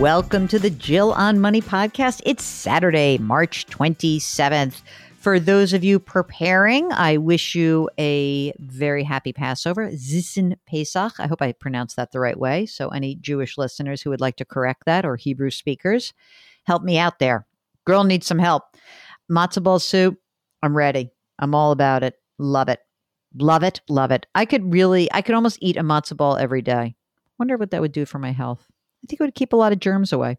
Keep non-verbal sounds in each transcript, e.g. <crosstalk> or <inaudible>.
Welcome to the Jill on Money podcast. It's Saturday, March 27th. For those of you preparing, I wish you a very happy Passover. Zisin Pesach. I hope I pronounced that the right way. So, any Jewish listeners who would like to correct that or Hebrew speakers, help me out there. Girl needs some help. Matzo ball soup. I'm ready. I'm all about it. Love it. Love it. Love it. I could really, I could almost eat a matzo ball every day. Wonder what that would do for my health. I think it would keep a lot of germs away.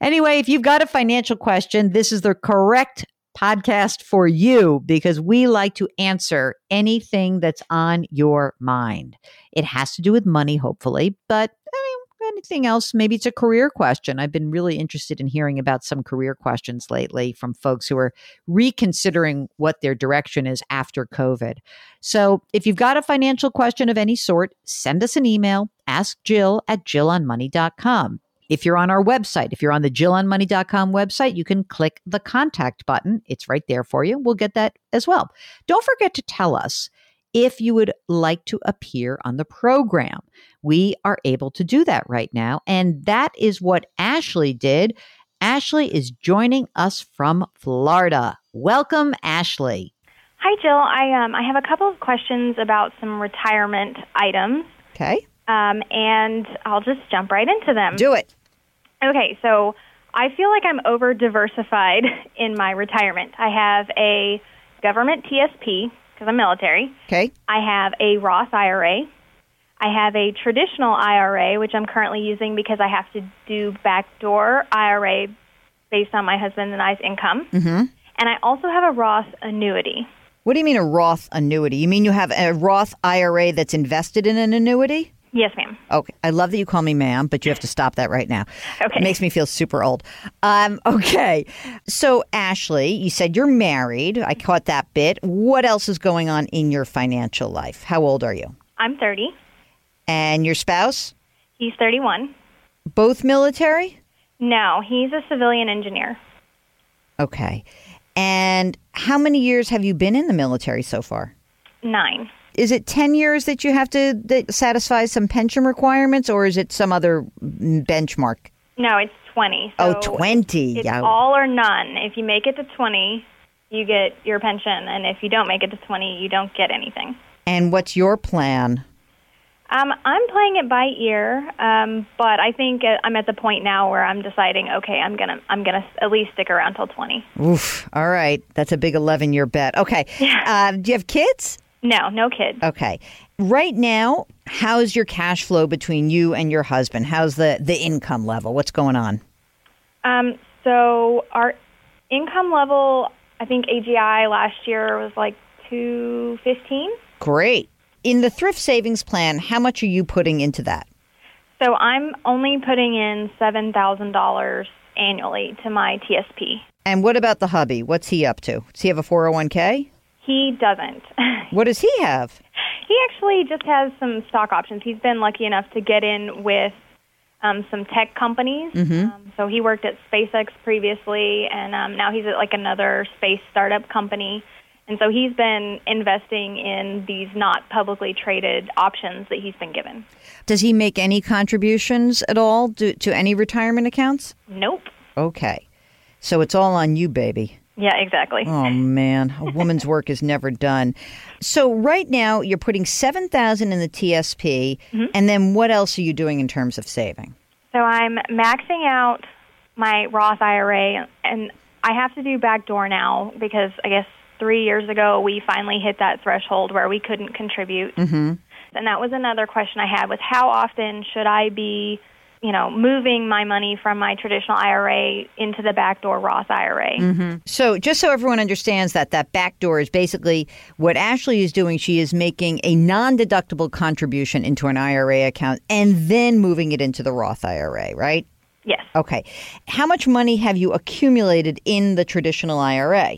Anyway, if you've got a financial question, this is the correct podcast for you because we like to answer anything that's on your mind. It has to do with money, hopefully, but I mean, anything else, maybe it's a career question. I've been really interested in hearing about some career questions lately from folks who are reconsidering what their direction is after COVID. So if you've got a financial question of any sort, send us an email, ask Jill at jillonmoney.com. If you're on our website, if you're on the jillonmoney.com website, you can click the contact button. It's right there for you. We'll get that as well. Don't forget to tell us if you would like to appear on the program. We are able to do that right now. And that is what Ashley did. Ashley is joining us from Florida. Welcome, Ashley. Hi, Jill. I um I have a couple of questions about some retirement items. Okay. Um, and I'll just jump right into them. Do it. Okay, so I feel like I'm over diversified <laughs> in my retirement. I have a government TSP because I'm military. Okay. I have a Roth IRA. I have a traditional IRA, which I'm currently using because I have to do backdoor IRA based on my husband and I's income. Mm-hmm. And I also have a Roth annuity. What do you mean a Roth annuity? You mean you have a Roth IRA that's invested in an annuity? Yes, ma'am. Okay. I love that you call me ma'am, but you have to stop that right now. Okay. It makes me feel super old. Um, <laughs> okay. So, Ashley, you said you're married. I caught that bit. What else is going on in your financial life? How old are you? I'm 30. And your spouse? He's 31. Both military? No, he's a civilian engineer. Okay. And how many years have you been in the military so far? Nine. Is it 10 years that you have to that satisfy some pension requirements or is it some other benchmark? No, it's 20. Oh, 20. It's Yeah. all or none. If you make it to 20, you get your pension, and if you don't make it to 20, you don't get anything. And what's your plan? Um, I'm playing it by ear, um, but I think uh, I'm at the point now where I'm deciding, okay, I'm gonna I'm gonna at least stick around till 20. Oof. All right. That's a big 11 year bet. Okay. Uh, do you have kids? No, no kids. Okay. Right now, how's your cash flow between you and your husband? How's the, the income level? What's going on? Um, so our income level, I think AGI last year was like 215. Great. In the thrift savings plan, how much are you putting into that? So I'm only putting in seven thousand dollars annually to my TSP. And what about the hubby? What's he up to? Does he have a 401k? He doesn't. <laughs> What does he have? he actually just has some stock options. He's been lucky enough to get in with um, some tech companies. Um, so he worked at SpaceX previously, and um, now he's at like another space startup company. And so he's been investing in these not publicly traded options that he's been given. Does he make any contributions at all to, to any retirement accounts? Nope. Okay. So it's all on you, baby. Yeah, exactly. Oh man, a woman's work is never done. So right now you're putting 7,000 in the TSP and then what else are you doing in terms of saving? So I'm maxing out my Roth IRA, and I have to do backdoor now because I guess three years ago we finally hit that threshold where we couldn't contribute. Mm-hmm. And that was another question I had was how often should I be, you know, moving my money from my traditional IRA into the backdoor Roth IRA? So, just so everyone understands that that backdoor is basically what Ashley is doing. She is making a non-deductible contribution into an IRA account and then moving it into the Roth IRA, right? Yes. Okay. How much money have you accumulated in the traditional IRA?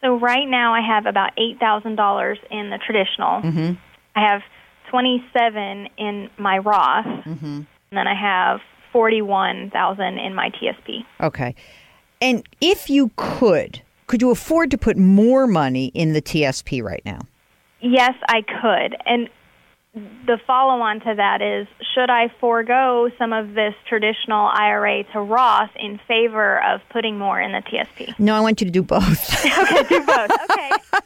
So right now I have about eight thousand dollars in the traditional. Mm-hmm. I have twenty seven in my Roth, Mm-hmm. And then I have forty one thousand in my TSP. Okay. And if you could, could you afford to put more money in the TSP right now? Yes, I could. And the follow on to that is should I forego some of this traditional IRA to Roth in favor of putting more in the TSP? No, I want you to do both. <laughs> okay, do both. Okay. <laughs>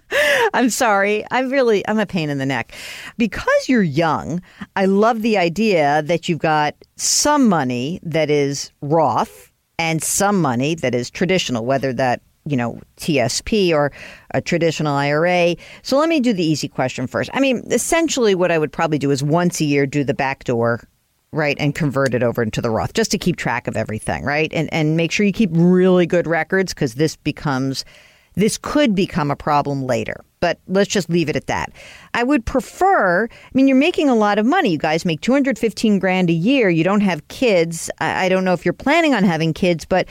<laughs> I'm sorry. I'm really I'm a pain in the neck. Because you're young, I love the idea that you've got some money that is Roth and some money that is traditional, whether that, you know, TSP or a traditional IRA. So let me do the easy question first. I mean, essentially what I would probably do is once a year do the back door right and convert it over into the roth just to keep track of everything right and and make sure you keep really good records because this becomes this could become a problem later but let's just leave it at that. I would prefer i mean you're making a lot of money. You guys make 215 grand a year. You don't have kids. I, don't know if you're planning on having kids but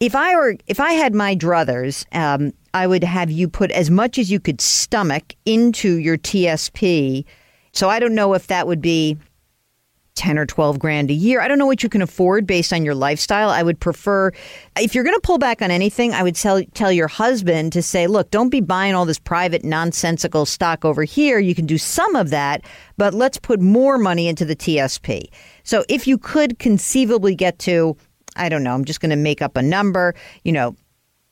if I were, if I had my druthers, um, I would have you put as much as you could stomach into your TSP. So I don't know if that would be 10 or 12 grand a year. I don't know what you can afford based on your lifestyle. I would prefer, if you're going to pull back on anything, I would tell, tell your husband to say, look, don't be buying all this private nonsensical stock over here. You can do some of that, but let's put more money into the TSP. So if you could conceivably get to, I don't know, I'm just going to make up a number, you know,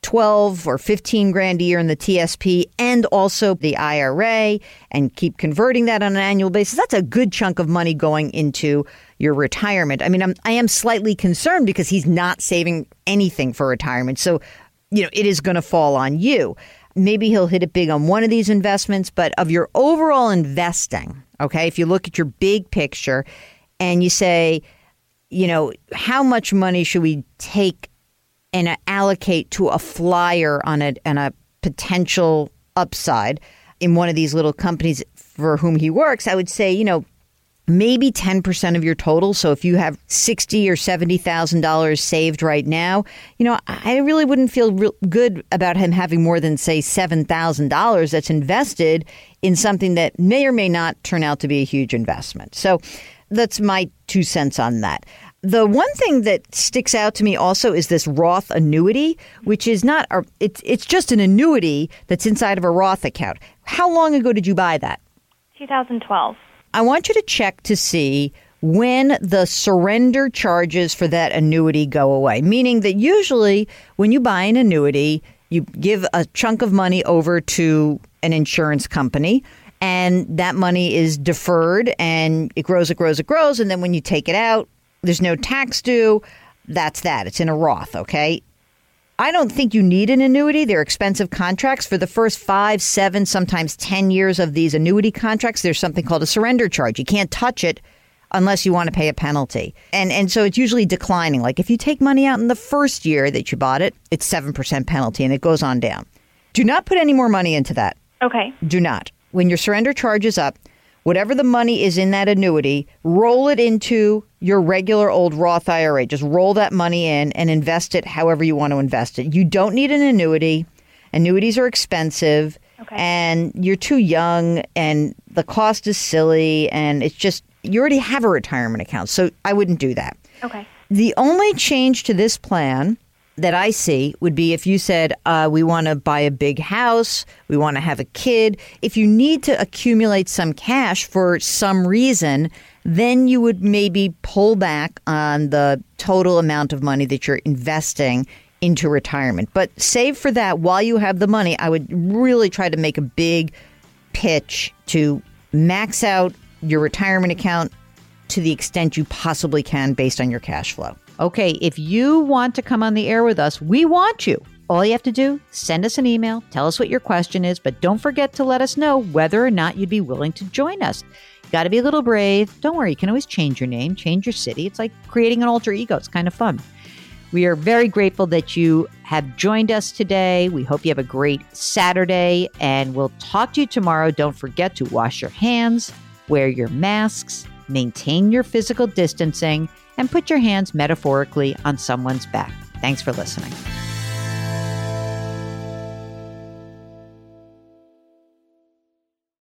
12 or 15 grand a year in the TSP and also the IRA and keep converting that on an annual basis, that's a good chunk of money going into your retirement. I mean, I'm, I am slightly concerned because he's not saving anything for retirement. So, you know, it is going to fall on you. Maybe he'll hit it big on one of these investments, but of your overall investing, okay, if you look at your big picture and you say, you know, how much money should we take and allocate to a flyer on a a potential upside in one of these little companies for whom he works, I would say, you know, maybe 10% of your total. So if you have 60 or $70,000 saved right now, you know, I really wouldn't feel real good about him having more than say $7,000 that's invested in something that may or may not turn out to be a huge investment. So that's my two cents on that. The one thing that sticks out to me also is this Roth annuity, which is not a, it's it's just an annuity that's inside of a Roth account. How long ago did you buy that? 2012. I want you to check to see when the surrender charges for that annuity go away. Meaning that usually when you buy an annuity, you give a chunk of money over to an insurance company and that money is deferred and it grows, it grows, it grows. And then when you take it out, there's no tax due. That's that. It's in a Roth, okay? I don't think you need an annuity. They're expensive contracts. For the first five, seven, sometimes 10 years of these annuity contracts, there's something called a surrender charge. You can't touch it unless you want to pay a penalty. And and so it's usually declining. Like if you take money out in the first year that you bought it, it's 7% penalty and it goes on down. Do not put any more money into that. Okay. Do not. When your surrender charge is up, whatever the money is in that annuity, roll it into your regular old Roth IRA. Just roll that money in and invest it however you want to invest it. You don't need an annuity. Annuities are expensive Okay. and you're too young and the cost is silly and it's just you already have a retirement account. So I wouldn't do that. Okay. The only change to this plan that I see would be if you said, uh, we want to buy a big house, we want to have a kid. If you need to accumulate some cash for some reason, then you would maybe pull back on the total amount of money that you're investing into retirement. But save for that while you have the money. I would really try to make a big pitch to max out your retirement account to the extent you possibly can based on your cash flow. Okay, if you want to come on the air with us, we want you. All you have to do, send us an email, tell us what your question is, but don't forget to let us know whether or not you'd be willing to join us. Got to be a little brave. Don't worry, you can always change your name, change your city. It's like creating an alter ego. It's kind of fun. We are very grateful that you have joined us today. We hope you have a great Saturday, and we'll talk to you tomorrow. Don't forget to wash your hands, wear your masks, maintain your physical distancing, and put your hands metaphorically on someone's back. Thanks for listening.